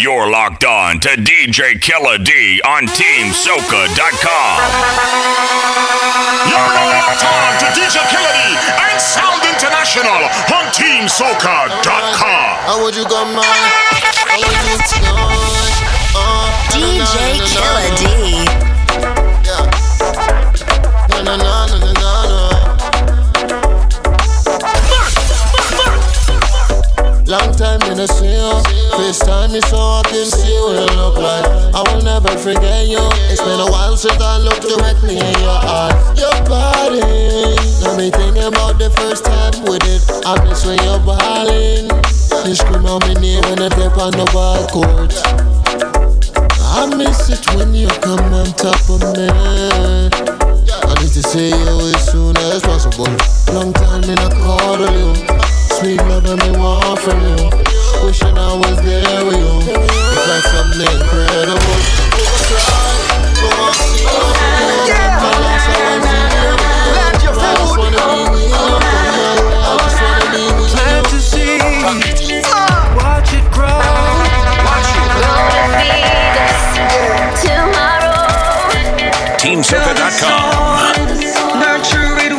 You're locked on to DJ Killer D on TeamSoca.com. You're locked on to DJ Killer D and Sound International on TeamSoca.com. How would you go, man? How would you go? Uh, DJ Killer D. Yeah. Na na na Long time in the see you. First time me so I can see what you look like. I will never forget you. It's been a while since I looked directly in your eyes. Your body. Let me think about the first time with it. I miss when you're balling. You scream out my name when I step on the ball court. I miss it when you come on top of me. I need to see you as soon as possible. Long time in a call you. Sweet love and me want from you. Wishing I was there with you. It's like something incredible. Go on, see you. My last I was in you. I just wanna be with you. I just wanna be with you. Plant to see, watch it grow. TeamSoca.com. Nurture it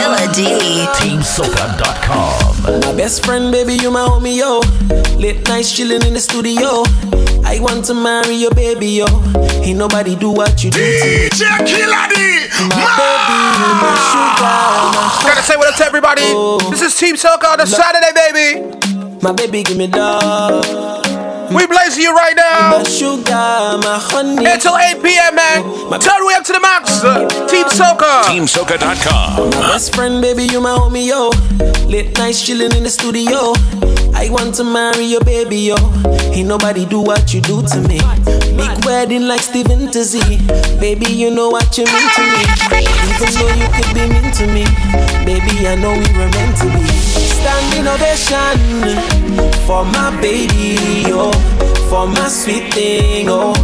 Killer D. TeamSoca.com. My best friend, baby, you my homie, yo. Late nights chilling in the studio. I want to marry your baby, yo. Ain't nobody do what you do to me. DJ Killer D. My baby, my sugar, my honey. Gotta say what up to everybody. Oh. This is Team Soca on a Saturday, baby. My baby, give me love. We blazing you right now. My sugar, my honey. Until 8 p.m., man. Turn way up to the max. Team Soca. TeamSoca.com. Best friend, baby, you my homie, yo. Late nights chilling in the studio. I want to marry your baby, yo. Ain't nobody do what you do to me. Big wedding like Steven Tizzy. Baby, you know what you mean to me. Even though you could be mean to me. Baby, I know we were meant to be. Standing ovation for my baby, yo. For my sweet thing, oh.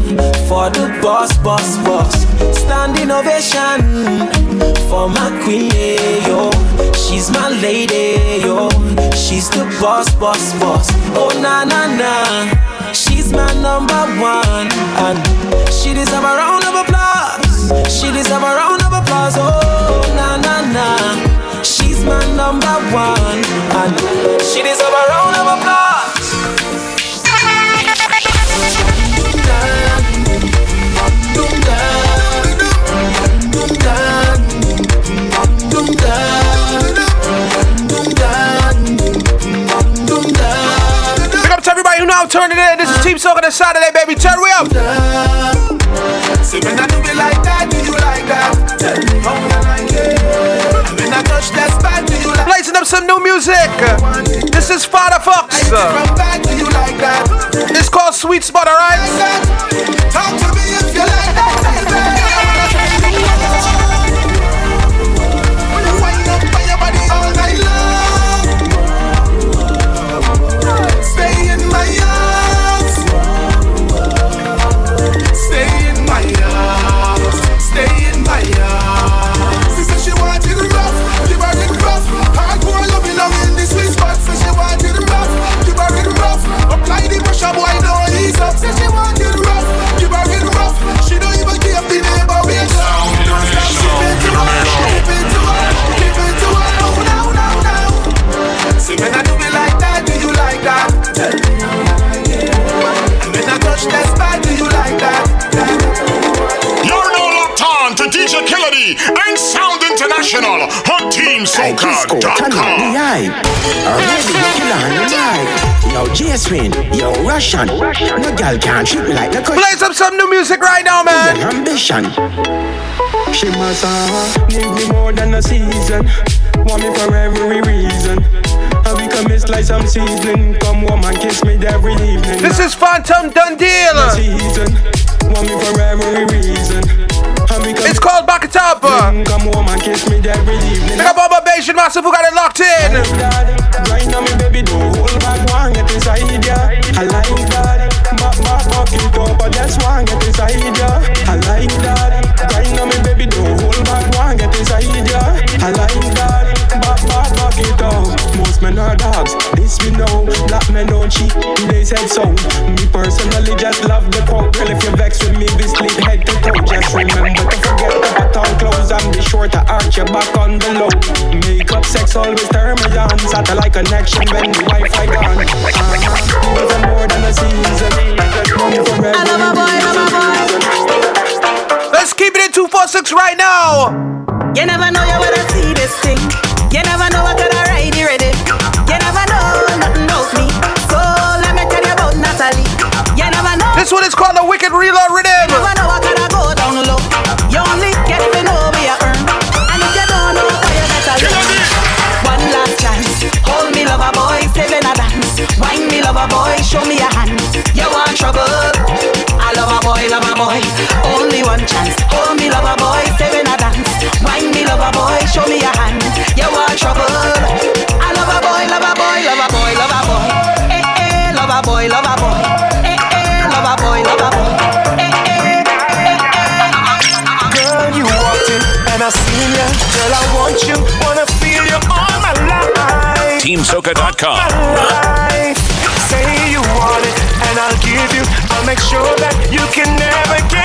For the boss, boss, boss. Standing ovation for my queen, yo. She's my lady, yo. She's the boss, boss, boss. Oh, na, na, na. She's my number one. And she deserve a round of applause. She deserve a round of applause. Oh, na, na, na. My number one. And she deserve a round of applause. Big up to everybody who now turning it in. This is Team Soca on a Saturday, baby. Turn way up. New music. This is Father Fox. it? From back, do you like that? It's called Sweet Spot, alright? Talk to me if you like International on Team HonTeamSoca.com. Yo, J-Swin, yo, Russian. No girl can't treat me like the Play some some new music right now, man. ambition. She must uh, need me more than a season. Want me for every reason. I become miss like some seasoning. Come woman, kiss me every evening. This is Phantom Dundee. Season. Want me for every reason. It's called Back It Up. Come woman, kiss me every evening. Pick up all my Bayesian Massive who got it locked in. Right now, me baby, don't hold back, one get inside ya. Sure your back on the low. Makeup, sex always turn me on. Satellite connection when the Wi-Fi gone. Uh-huh. Even more than a season. I love a boy, love a boy. Let's keep it in 246 right now. You never know you wanna see this thing. You never know what gonna ride you ready. You never know nothing about me. So let me tell you about Natalie. You never know. This one is called the Wicked Reload chance. Hold me, lover boy, saving a dance. Wine me, lover boy, show me a hand. You want trouble? I love a boy, love a boy, love a boy, love a boy. Eh eh, love a boy, love a boy. Eh eh, love a boy, love a boy. Eh eh, eh eh. Girl, you walked in and I seen ya. Girl, I want you, wanna feel you all my life. TeamSoca.com. Say you want it, and I'll give you. I'll make sure that you can never get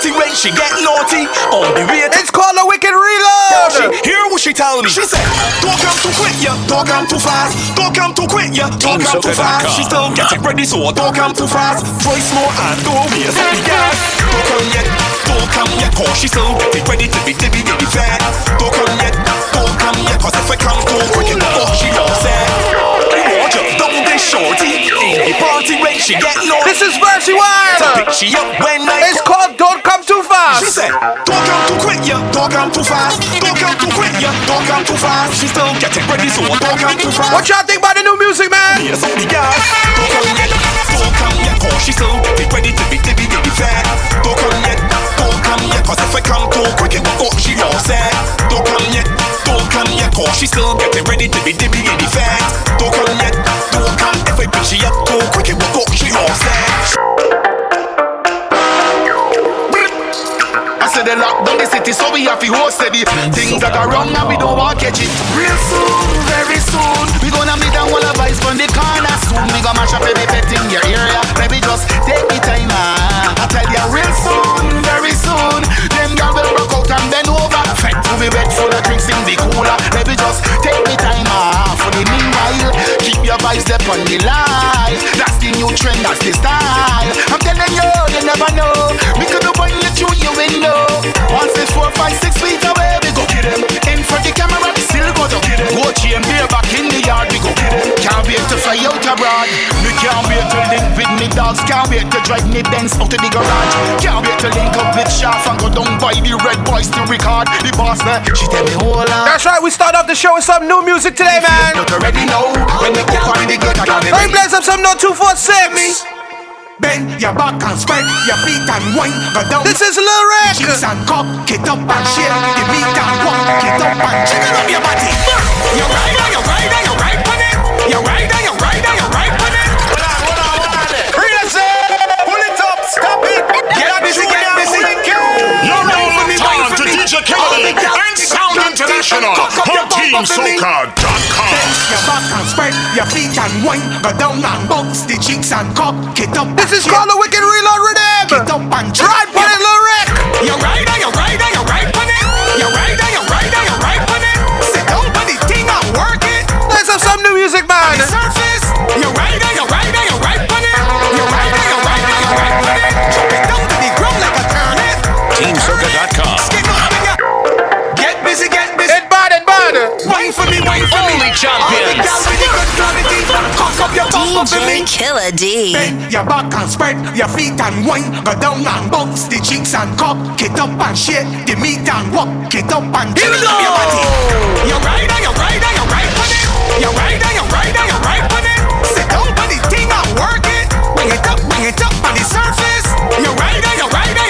When she get naughty. On the way It's called a Wicked she Reload. hear what she tell me. She said Don't come too quick, yeah. Don't come too fast. Don't come too quick, yeah. Don't come too fast. She still get it ready so don't come too fast. Twice more and don't waste the gas. Don't come yet. Don't come yet. Cause she still get it ready to be dibby dibby fat Don't come yet. Don't come yet. Cause if I come too quick the oh, fuck she all said shorty In the party when she get naughty This is Versi Wild. Pick she up when I It's called Don't Come Too Fast. she said, Don't come too quick, yeah, don't come too fast. Don't come too quick, yeah, don't come too fast. She still getting ready, so don't come too fast. What y'all think about the new music, man? Yes, the gas. Don't come yet, don't come yet, cause she still getting ready to be dibby dibby fat. Don't come yet, don't come yet, cause if I come too quick, it fuck she all sad. Don't come yet, don't come yet, cause she still getting ready to be dippy in the fat. Don't come yet, don't come if I pick she up too quick, will fuck she all. I said they lock down the city, so we have to hold steady. Things that are wrong now we don't want catch it. Real soon, very soon, we gonna meet and all advice from the corner soon. We gonna mash up every pet in your area. Baby, just take the time, ah. I tell ya, real soon, very soon. Them girl will rock out and be bed full of drinks in the cooler. Maybe just take the time, off. For the meanwhile, keep your vibes up on the line. That's the new trend, that's the style. I'm telling you, you never know. We could be point you through your window. Once it's four, five, six feet away, we go get them. In front the camera, we still go to get them. Go beer back in the yard, we go get them. Can't wait to fly out abroad. Me can't wait to link me dogs. Can't wait to drive me Benz out to the garage. Can't wait to link up with Shaft and go down by the red boys to record. The boss there, she tell me hold on. That's right, we start off the show with some new music today, man. You already know when they get on the gate, I got Hey, bless up some no 246. Bend your back and spread your feet and wine. Go down. This is Lil Rick. Cheeks and cup, get up and share the meat and walk. Get up and jiggle up your body. You ride and you ride and you ride on it. You ride and the Kennedy and Sound International on TeamSoca.com. Your back and spread your feet and wine, go down and box the cheeks and cock it up. This is called the Wicked Reload Rhythm. Get up and drive, for it, Lil Rick. You're right, you're right, you're right on. You're right, you're right, you're right on it. Sit down, thing and work. Let's have some new music, man. Wine for me, wine for me. Only champions. All the girls with the good quality. Cock up your bumper for me. DJ Killer D. Bend your back and spread your feet and wine. Go down and bounce the cheeks and cock. Get up and shake the meat and walk. Get up and Here we jiggle up your body. You rider, you rider, you ride on it. You rider, you rider, you ride on it. Sit down on the thing and work it. Bring it up, bring it up on the surface. You're rider, you rider, you ride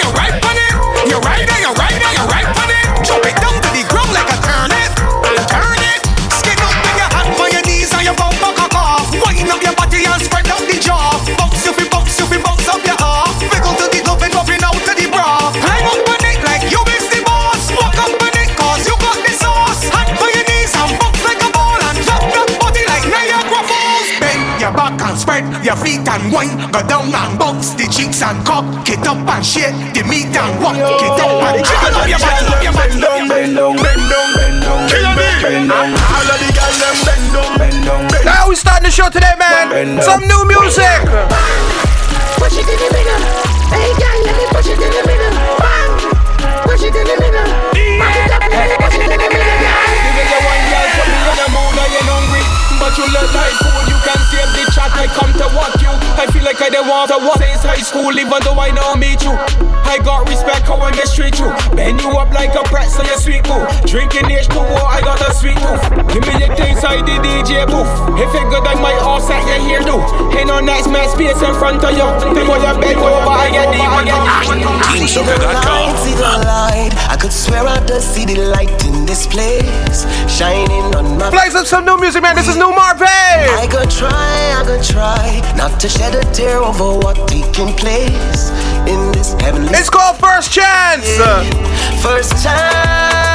Go down and bounce the cheeks and cock. Get up and shake the meat and walk. Get up and jiggle up your body, up your body. up your body. Bend down, bend down, bend down, Killer me. bend down. All of the girls them bend down, bend down, bend Now we starting the show today, man. Bend Some new music. Push it in the middle. Hey, girl, let me push it in the middle. Bang! Push it in the middle. Back it up, let me push it in the middle, girl. Give you one girl, put me in a mood, I ain't hungry. But you look like food, you can save the chat. I come to walk you. I feel like I don't want to walk. Since high school, even though I know meet you. I got respect how I mistreat you. Bend you up like a pretzel, you sweet boo. Drinking H2O, I got a sweet tooth. Give me your things, I the DJ booth. If it good, I might offset your hair do. Ain't no nice man space in front of you. Think when you bend over, I get deep, I get deep. See the light, I could swear I just see the light in this place, shining on my Play some, some new music, man. This is New Marvin. I could try, I could try not to shed a tear over what taking place in this heavenly. It's called First Chance. First chance,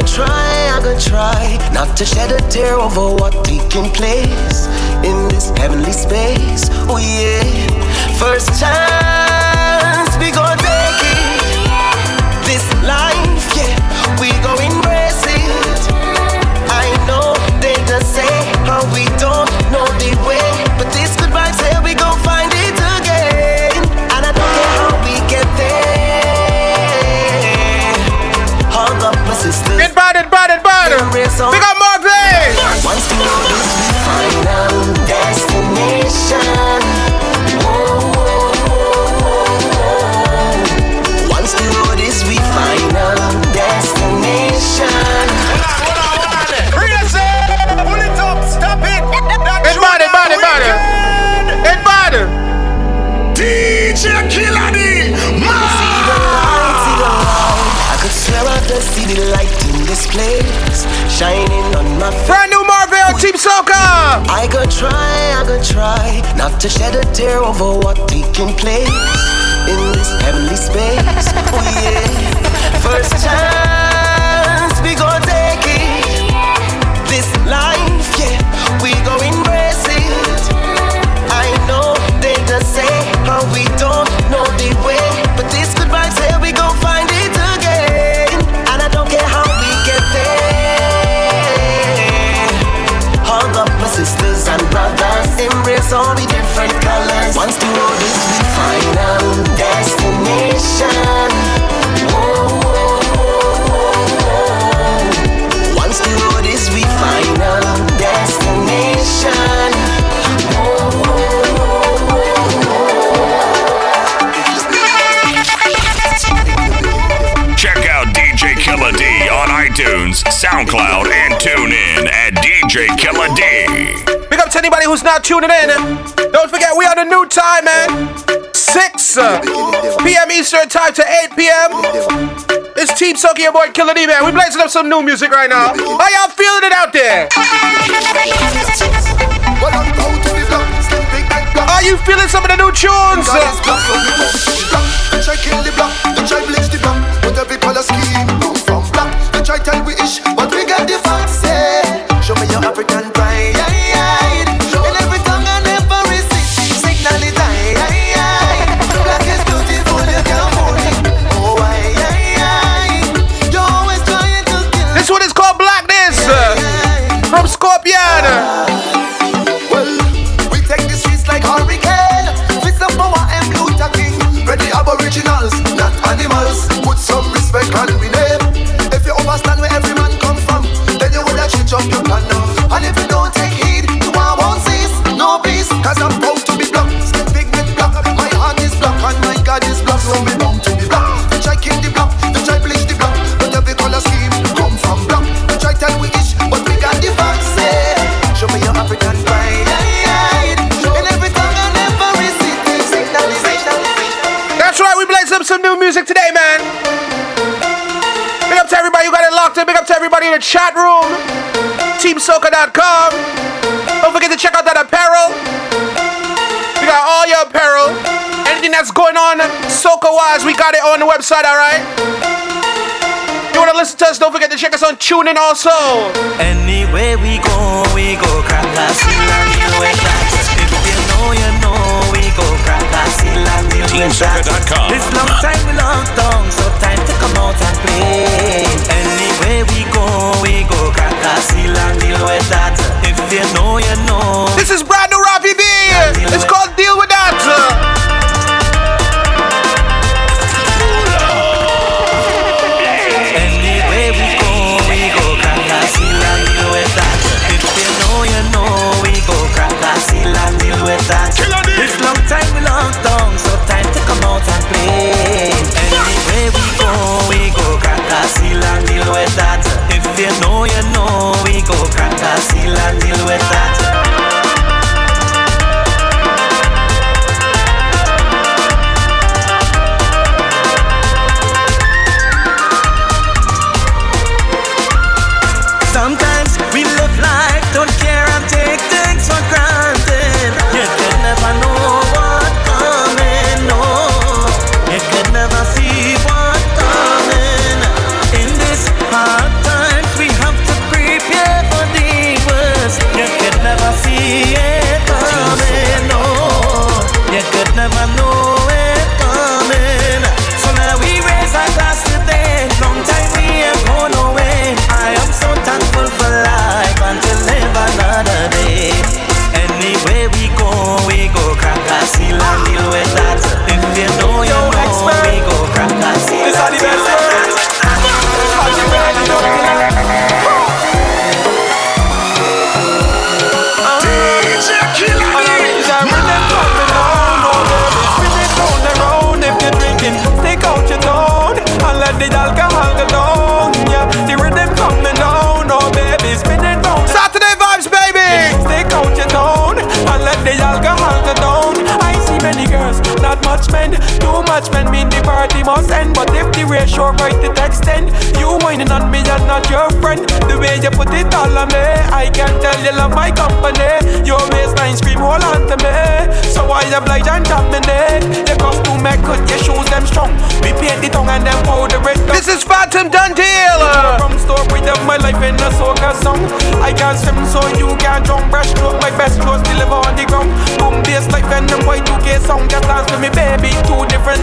could try, I could try not to shed a tear over what taking place in this heavenly space. Oh yeah. First chance, we gon' shining on my face. Brand new Marvin on Team Soca. I could try, I could try not to shed a tear over what taking place in this heavenly space. Oh yeah, first chance embrace all who's not tuning in. Don't forget, we are the new time, man. 6 uh, p.m. Eastern time to 8 p.m. It's Team Soca and boy Killer D, man. we blazing up some new music right now. How y'all feeling it out there? Are you feeling some of the new tunes? Try tell we ish, but we get music today, man. Big up to everybody who got it locked in. Big up to everybody in the chat room. TeamSoca.com. Don't forget to check out that apparel. We got all your apparel. Anything that's going on soca wise, we got it on the website, alright? You wanna listen to us, don't forget to check us on TuneIn also. Anywhere we go, we go. Crap, I see, I know, you know. This long time we long down, so time to come out and play. Anywhere we go, we go. Kakasila deal with that. If you know, you know. This is Brad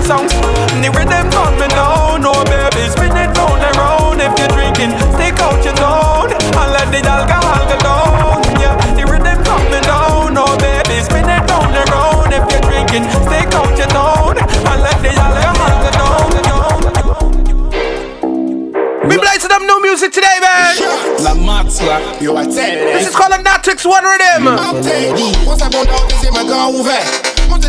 songs. The rhythm me no baby, spin it round and round. If you're drinking, stick out your tongue and let the alcohol go down. Yeah, the rhythm me no baby, spin it round and round. If you're drinking, stick out your tongue and let the alcohol go down. We blessed to them new music today, man. This is called a Natrix One Rhythm.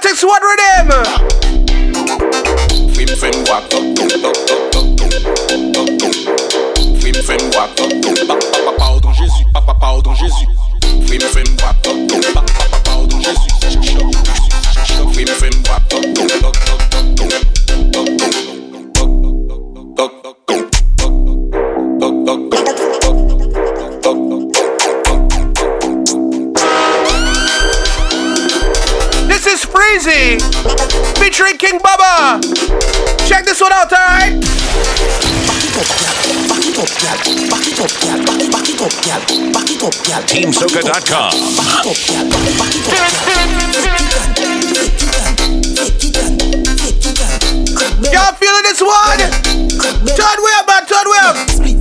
Erotic Squad Rhythm. Flim flim wap dum dum dum Papa Jésus. Crazy featuring King Baba. Check this one out, alright? TeamSoca.com. Y'all feeling this one? Turn up, man, turn up.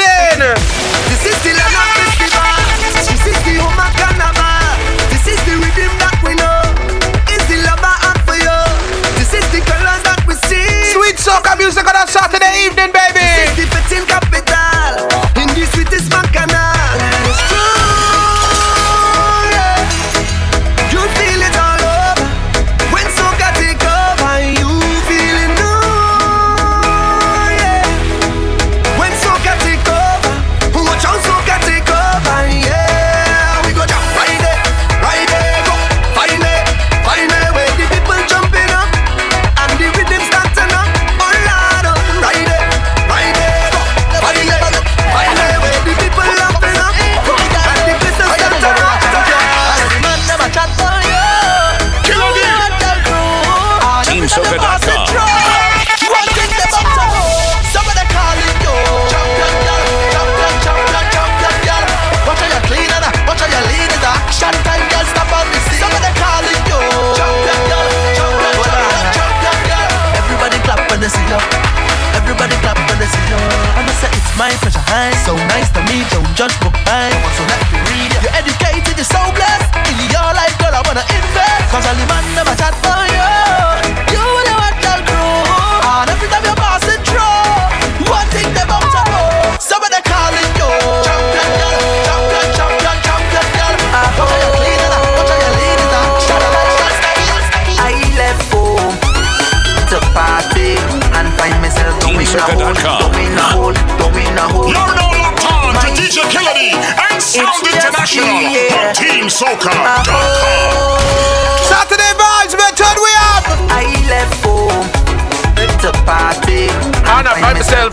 train. This is the land of festival. This is the home of Carnival. This is the rhythm that we know. It's the lover I have for you. This is the colors that we see. Sweet soca music on a Saturday evening. On TeamSoca.com. Saturday vibes, man, turn we up. I left home to party. I'm not by myself.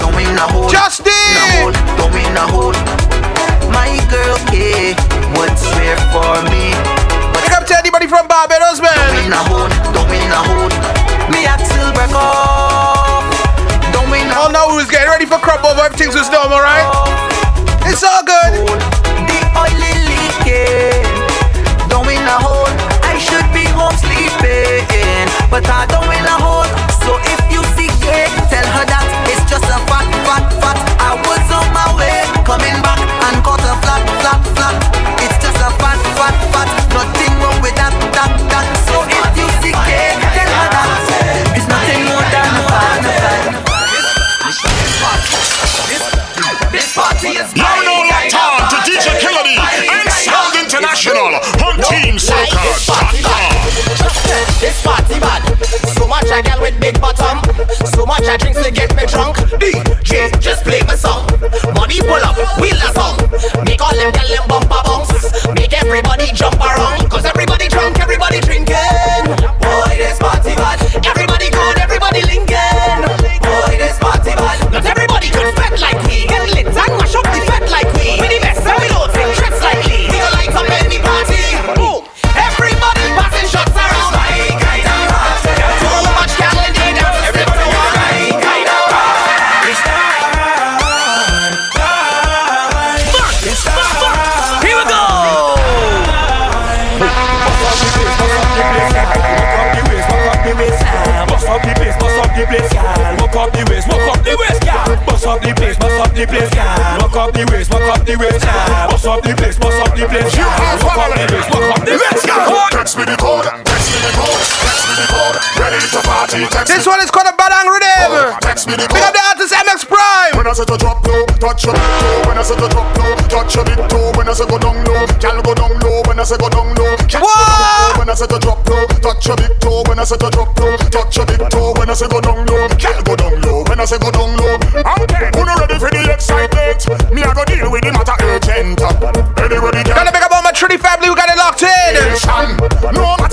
Just Justin! Going a hole. My girl K would swear for me. Big up to anybody from Barbados, man. Going a hole, going a hole. Me axle break off. Going a Oh no, we was getting ready for crop over. Everything's was normal, right? Much I get with big bottom. So much I drinks to get me drunk. DJ, just play my song. Money pull up, wheel the song. Make all them tell them bumper bounce. Make everybody jump around. Cause the place. Walk up the waist, walk up the waist. Bust up the place, bust up the place. Walk up the waist, walk up the waist, girl. Text me the code, text me the code, text me the code. Ready to party, text This one is called a Badang Rhythm. Oh, text me the Big up the artist MX Prime. When I say to drop low, touch your bit toe. When I say to drop low, touch your bit toe. When I say go down low, gal go down low. When I say go down low, gal go down low. When I say to drop low, touch your bit toe. When I say to drop low, touch your bit toe. When I say go down low, gal go down low. When I say go down low. Who not ready for the excitement? Me I go deal with the matter urgent. Can. Gotta big up all my Trinity family, we got it locked in.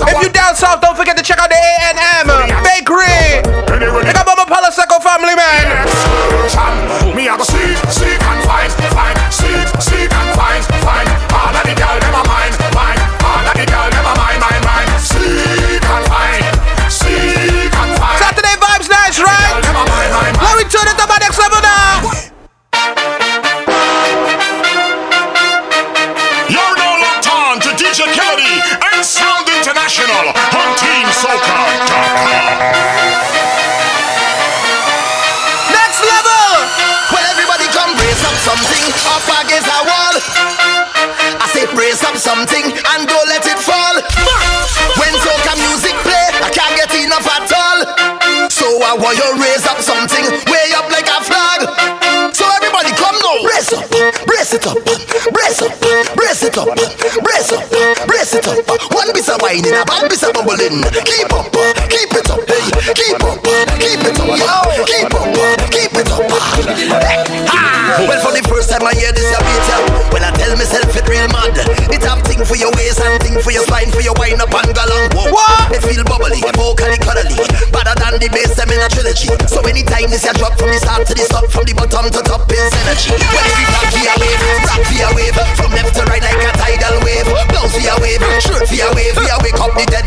If you down south, don't forget to check out the A&M Bakery. Big up all my Palo Seco family, man. It up, brace up, brace it up. One piece of wine in a bad piece of bubbling. Keep up, keep it up, hey, keep up, keep it up, yo, keep up, keep it up. Well, for the first time I hear this, I beat ya. When I tell myself it real mad, it have thing for your waist and thing for your spine, for your wine up and go along. Whoa, it feel bubbly, vocally cuddly, better than the bass them in a trilogy. So anytime this ya drop from the start to the stop, from the bottom to top is energy. When every rock via wave, rock via wave, from left via wave, via wake up the dead.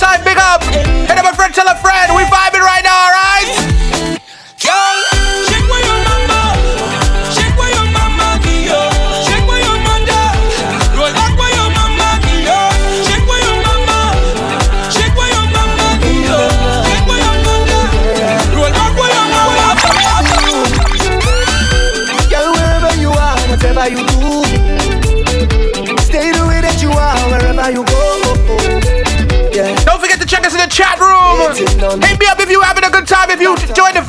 next time, big up. Hit up a friend, tell a friend. you join the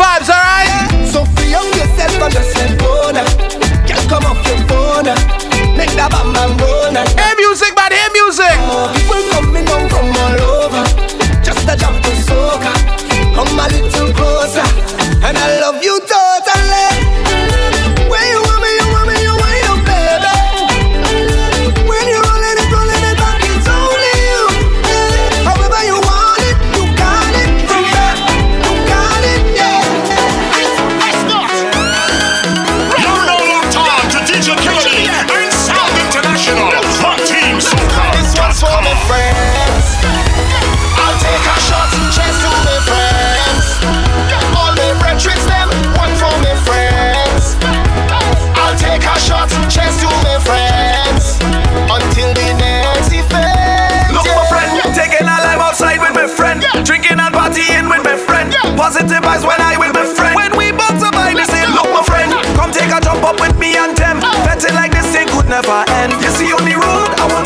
you see on the road, I want.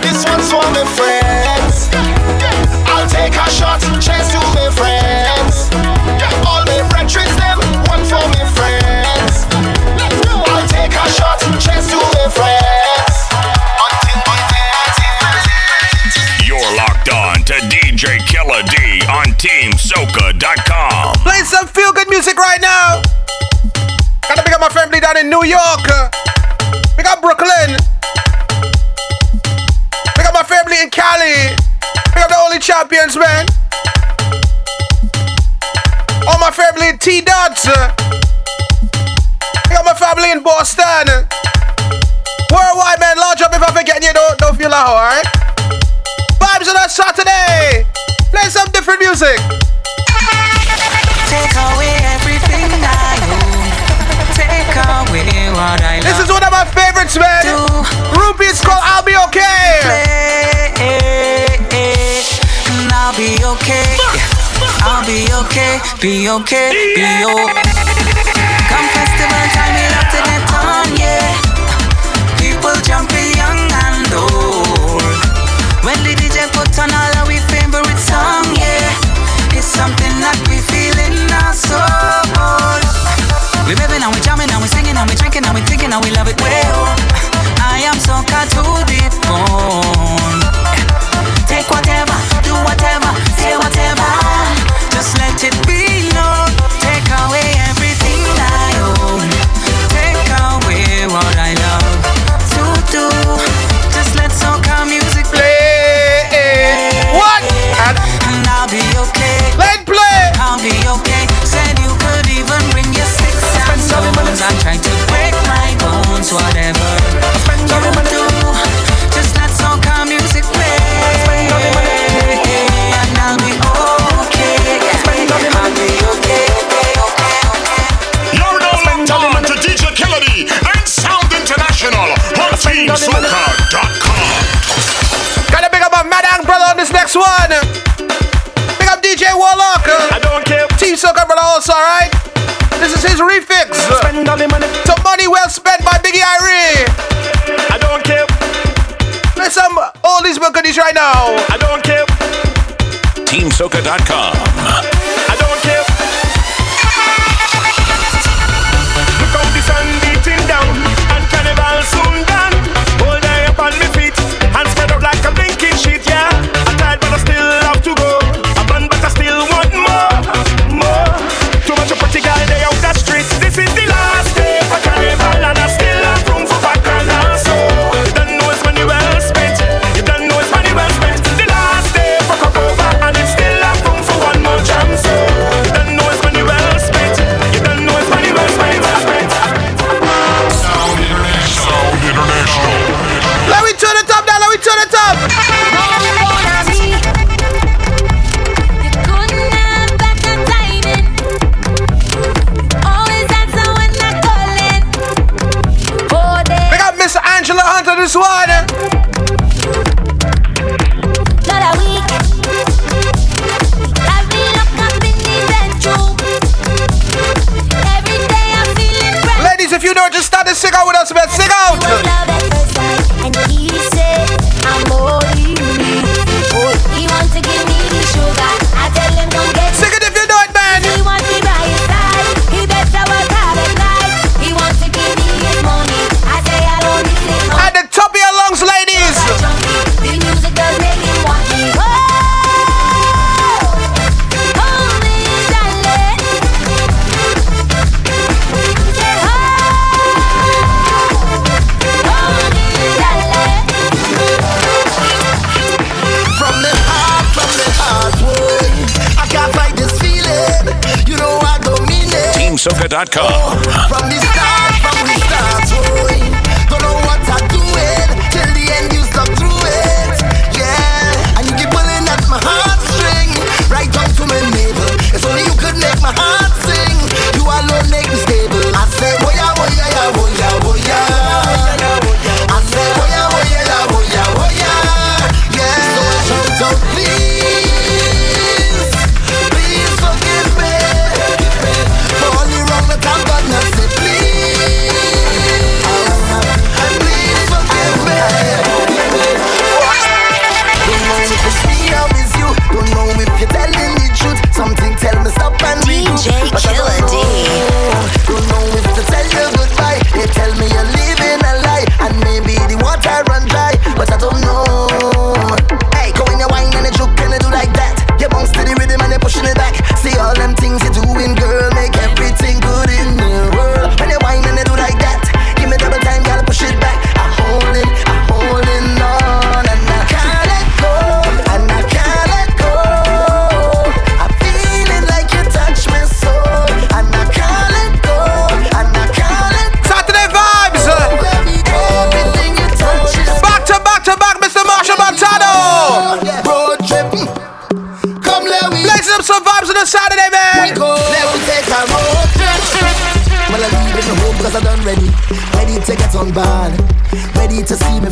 This one's for my friends. I'll take a shot, cheers to my friends. All my them, one for my friends. I'll take a shot, cheers to my friends. You're locked on to DJ Killer D on Play some feel good music right now. Gotta pick up my family down in New York. Pick up Brooklyn. Pick up my family in Cali. Pick up the only champions, man. All my family in T Dots. Pick up my family in Boston. Worldwide, man. Large up if I'm forgetting you. Don't, don't feel like, alright? Vibes on a Saturday. Play some different music. Take away. This is one of my favorites, man. Ruby call. I'll Be Okay. I'll be okay. I'll be okay. Be okay. Be okay. Come festival time. we taking and we love it way I am so caught to the bone Take whatever, do whatever, say whatever. Just let it be known Take away everything I own. Take away what I love to do. Just let soca music play. What? And I'll be okay. alright? This is his refix. Spend all the money. So money well spent by Biggie Irie. I don't care. Play some oldies but goodies right now. I don't care. TeamSoca.com. this shit out with us, man. Sing Geico.com.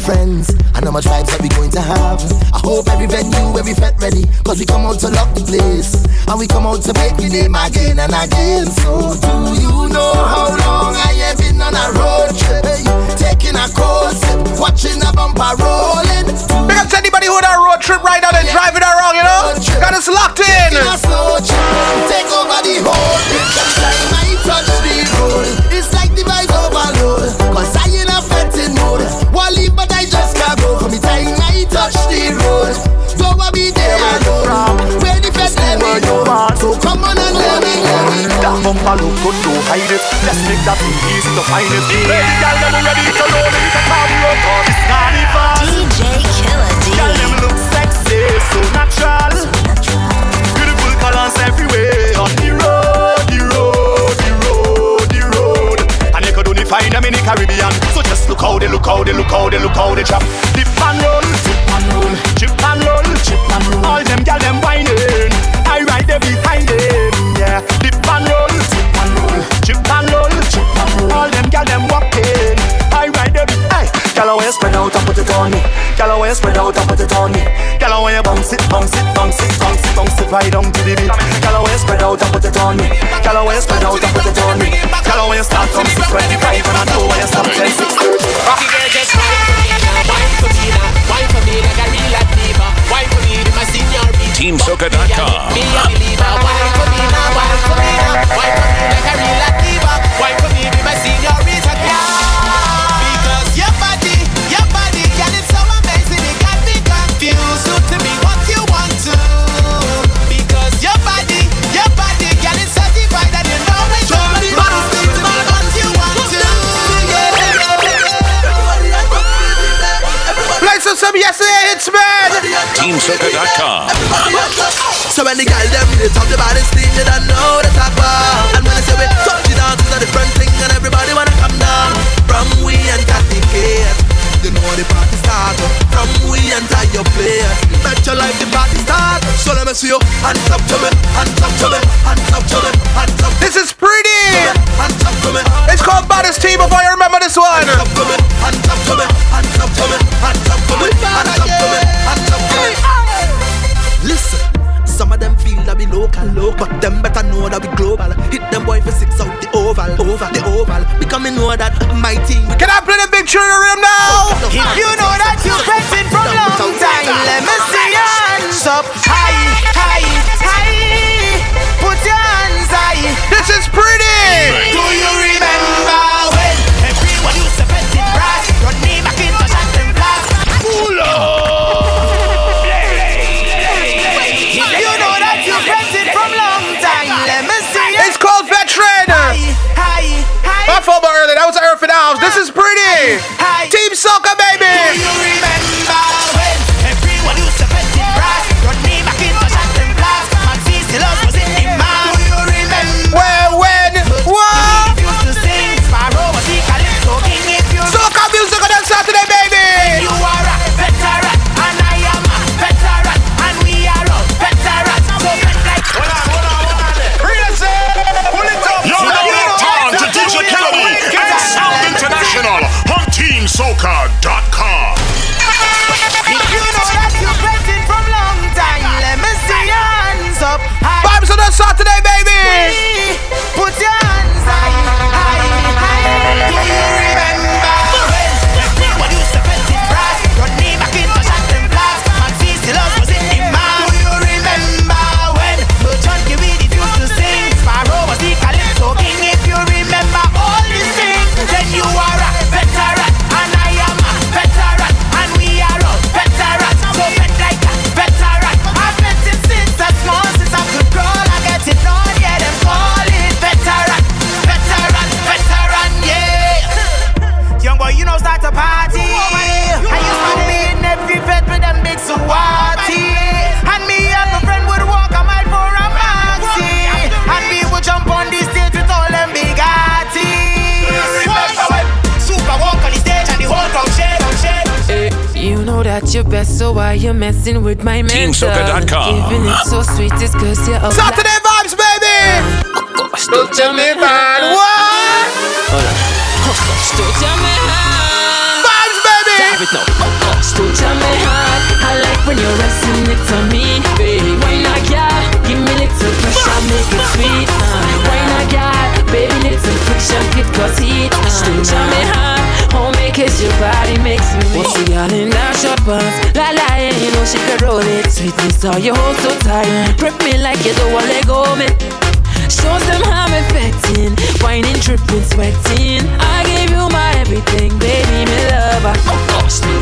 friends. I know much vibes that we going to have. I hope every venue, every fet ready. Cause we come out to lock the place. And we come out to make your name again and again. So do you know how long I have been on a road trip? Hey, taking a cold sip, watching a bumper rolling. Big up to anybody who on a road trip right now, they're yeah. driving around, you know? Got us locked in. no look good, no hide it. Let's make that thing easy to find it. Hey, y'all, them ready to roll it. It's a carnival, cause it's carnival. DJ Killer D. Y'all, them look sexy, so natural. So natural. Beautiful colors everywhere on the road, the road, the road, the road. And you could only find them in the Caribbean. So just look how they look how they look how they look how they chop. Dip and roll, dip and roll, chip and roll, chip and roll. All them gyal, them whining. Girl, when you spread out and put it on me. Girl, when you bounce it, bounce it, bounce it, bounce it, bounce it right down to the beat. Girl, when you spread out and put it on me. Girl, when you spread out and put it on me. So when the girl them they talk about this thing, they don't know the talk about. And when they say we touch it down, it's a different thing, and everybody wanna come down. From we and Kathy Kate, you know the party start. From we and tie your players, bet your life the party start. So let me see you hands up to me, hands up to me, hands up to me, hands up. This is pretty. Hands up to me. It's called Baddest Team. Before you remember this one. Hands up to me, hands up to me, hands up to me, hands up to me, hands up local, local, but them better know that we global. Hit them boy for six out the oval, over the oval. Because me know that my team. Can I play the big tune in the room now? If you know that you're pressing from long time, let me see your hands up high, high, high. Put your hands high. This is pretty. Do you remember Team Soca, so why you messing with my mental? TeamSoca.com. Giving it so sweet, it's cause you're a Saturday vibes, baby. Don't tell me, man. What? Don't tell me. Vibes, baby. Stop it now. Don't tell me hard. I like when you're resting it on me, roll it. Sweetness, you hold so tight. Grip me like you don't want let go me. Shows them how I'm affecting, whining, tripping, sweating. I gave you my everything, baby, me lover.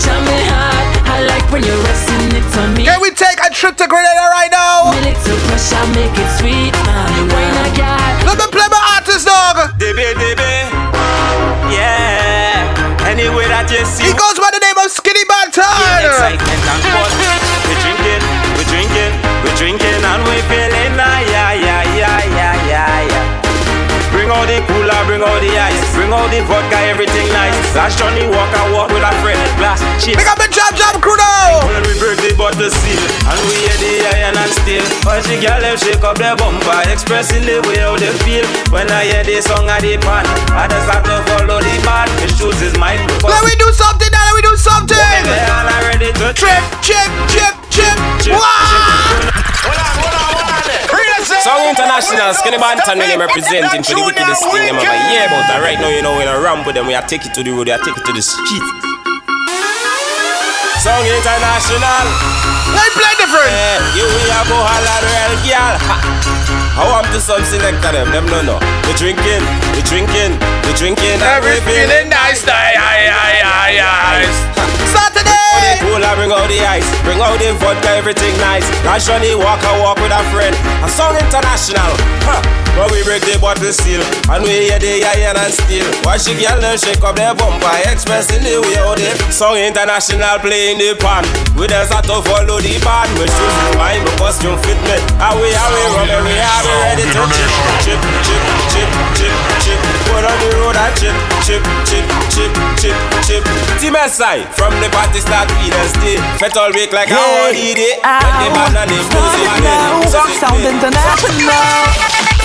Tell me hard, I like when you're resting it on me. Can we take a trip to Grenada right now? Me little pressure, make it sweet. Why not, girl? Let me play my artist, dog. Debe, debe. Yeah. Anyway that you see. He goes by the name of Skinny Banton. Excitement we drinking, and we feeling ah, yeah, yeah, yeah, yeah, yeah, yeah. Bring out the cooler, bring out the ice, bring out the vodka, everything nice. Last Johnny walk, I walk with a friend, glass, chips. Pick up the jam jam crew now. When we break the bottle seal, and we hear the iron and steel. When she girl them shake up their bumper, expressing the way how they feel. When I hear the song of the pan, I just have to follow the man. The shoes is microphone. Let me do something now. Let me do something. And I ready to Trip, chip, chip, chip. Chip, Wow. Sound International, Skinny Banton when them representing for the wickedest thing them ever hear about. And right now, you know, we're gonna ramp with them, we are take it to the road, we are take it to the street. Sound International. They play different. Yeah, you we are go holla real girl. I want to some selector them, them no no. We drinking, we drinking, we drinking, we feeling nice, nice, nice, nice. Saturday. Cooler, bring out the ice, bring out the vodka, everything nice. Naturally walk I walk with a friend. A sound international. Huh. But we break the bottle still, and we hear the iron and steel. Watch the girl them shake up their bumper, expressing the way out there. Sound international playing the pan. We just have to follow the band. We should mind, but costume fit me. How we, how we run, we are we ready to chip, chip, chip, chip, chip, chip. Put on the road and chip, chip, chip, chip, chip, chip. Team SI, from the party start we just stay. Fet all week like a holiday. When the band and the music play. So Sound international.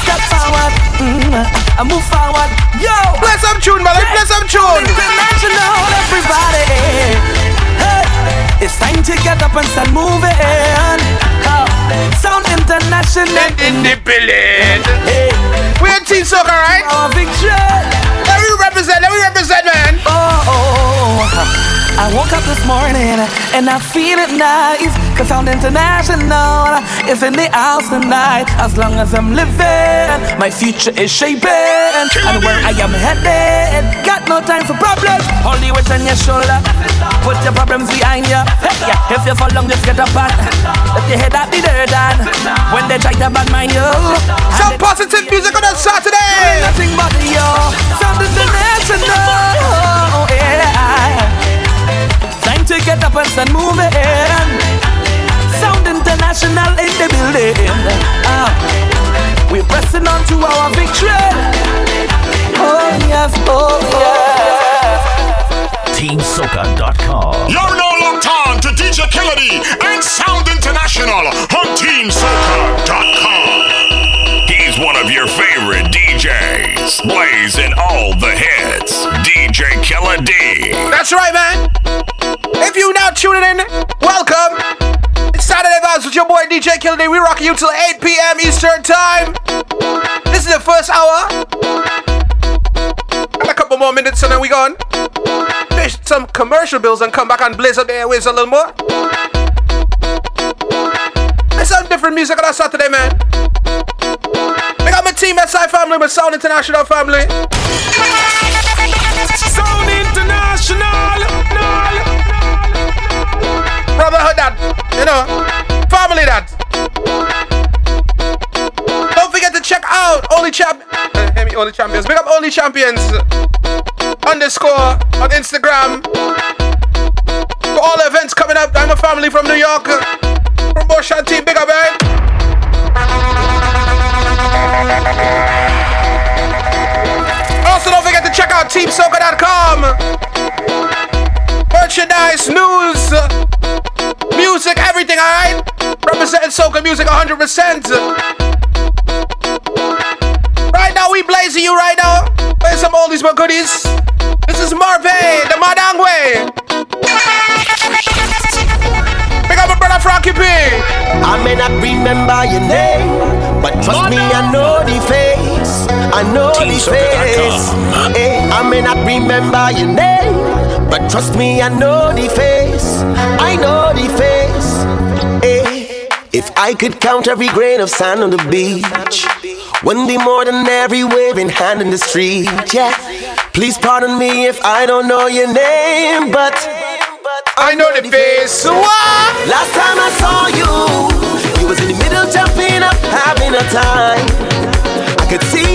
Step forward, mm, I move forward. Yo, play some tune, man. Play some tune. International, everybody. Hey, it's time to get up and start moving. Oh, sound international in the building. Hey, we in Team Soca, right? Our victory. Let me represent. Let me represent, man. Oh, oh, oh. I woke up this morning and I feel it nice. Cause Sound International is in the house tonight. As long as I'm living, my future is shaping. And where I am headed, got no time for problems. Hold the weight on your shoulder, put your problems behind you. Yeah, if you fall long, just get up and let your head out the dirt and when they try to bad mind you. Some positive music on a Saturday. Nothing but you. Sound International. Oh yeah. Time to get up and start moving. Sound International in the building. Ah, we're pressing on to our victory. Oh yes, oh yes. TeamSoca.com. You're now locked on to DJ Killer D and Sound International on TeamSoca.com. He's one of your favorite DJs, blazing all the hits. DJ Killer D. That's right, man. If you now tuning in, welcome. Your boy DJ Killer. We rock you till 8 p.m. Eastern Time. This is the first hour. And a couple more minutes and then we gone. Finish some commercial bills and come back and blaze up the airwaves a little more. There's some different music on that Saturday, man. We got my team at SI family, my Sound International family. Sound International. Brotherhood that, you know, family that. Don't forget to check out Only Champ, uh, Only Champions. Big up Only Champions underscore on Instagram. For all events coming up, I'm a family from New York. from team, big up, man. Also, don't forget to check out TeamSoca.com. Merchandise, news, music, everything, alright? Representing soca music 100%. Right now, we blazing you right now. Play some oldies but goodies. This is Marvin, the Madang way. Pick up my brother Frankie P. I may not remember your name, but trust me, I know the face. I know the face. Hey, eh, I may not remember your name, but trust me, I know the face. I know the face. Hey, if I could count every grain of sand on the beach, wouldn't be more than every waving hand in the street. Yeah, please pardon me if I don't know your name, but. I know the face. What? Last time I saw you, you was in the middle jumping up, having a time. I could see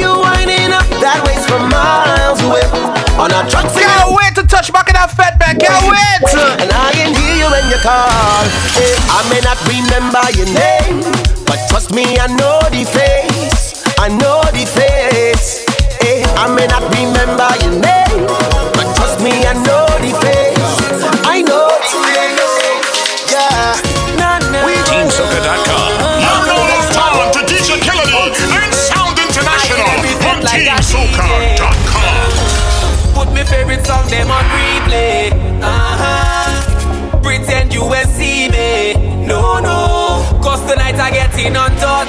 on our trucks. Can't wait to touch back in that fat back. Can't wait. And I can hear you when you call. Hey, I may not remember your name, but trust me, I know the face. I know the face. Hey, I may not remember your name, but trust me, I know the face. I know the face. Favorite song them on replay. Uh-huh. Pretend you will see me. No, no. Cause tonight I get in on dirty.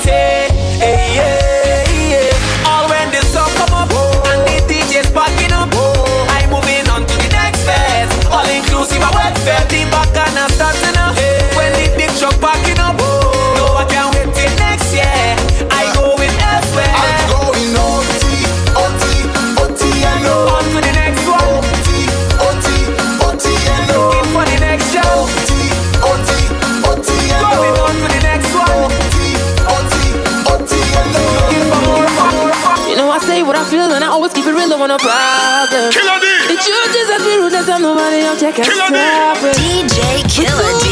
no problem. Killer D. The truth is that we nobody else can stop it. DJ Killer D.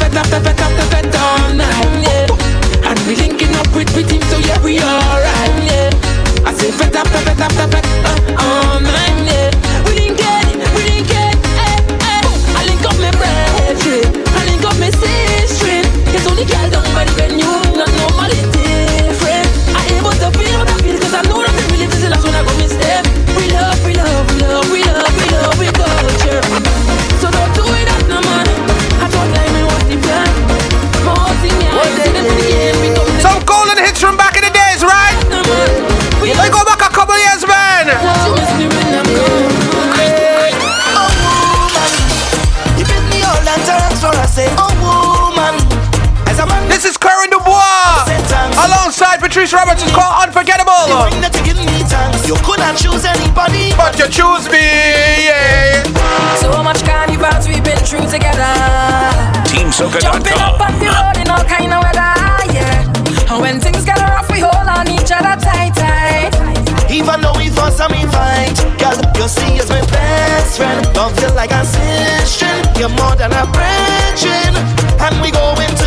fête, nach der Fête, nach der Fête, like a session. You're more than a friend, and we going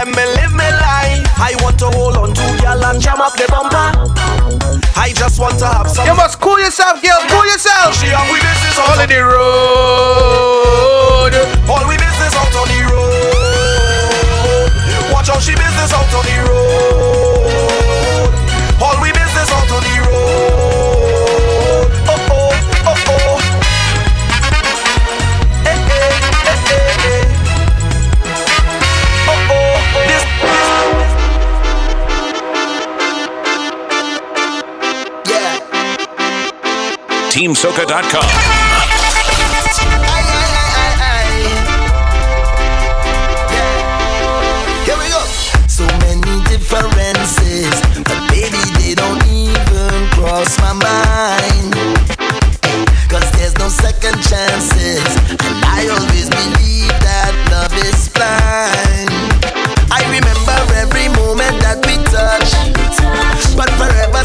let me live my life. I want to hold on to girl and jam up the bumper. I just want to have some. You must cool yourself, girl. Cool yourself. She and we business all on the road. All we business out on the road. Watch how she business out on the road. TeamSoca.com. differences, but baby, they don't even cross my mind. Cause there's no second chances, and I always believe that love is blind. I remember every moment that we touch, but forever.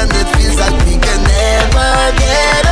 and it feels like we can never get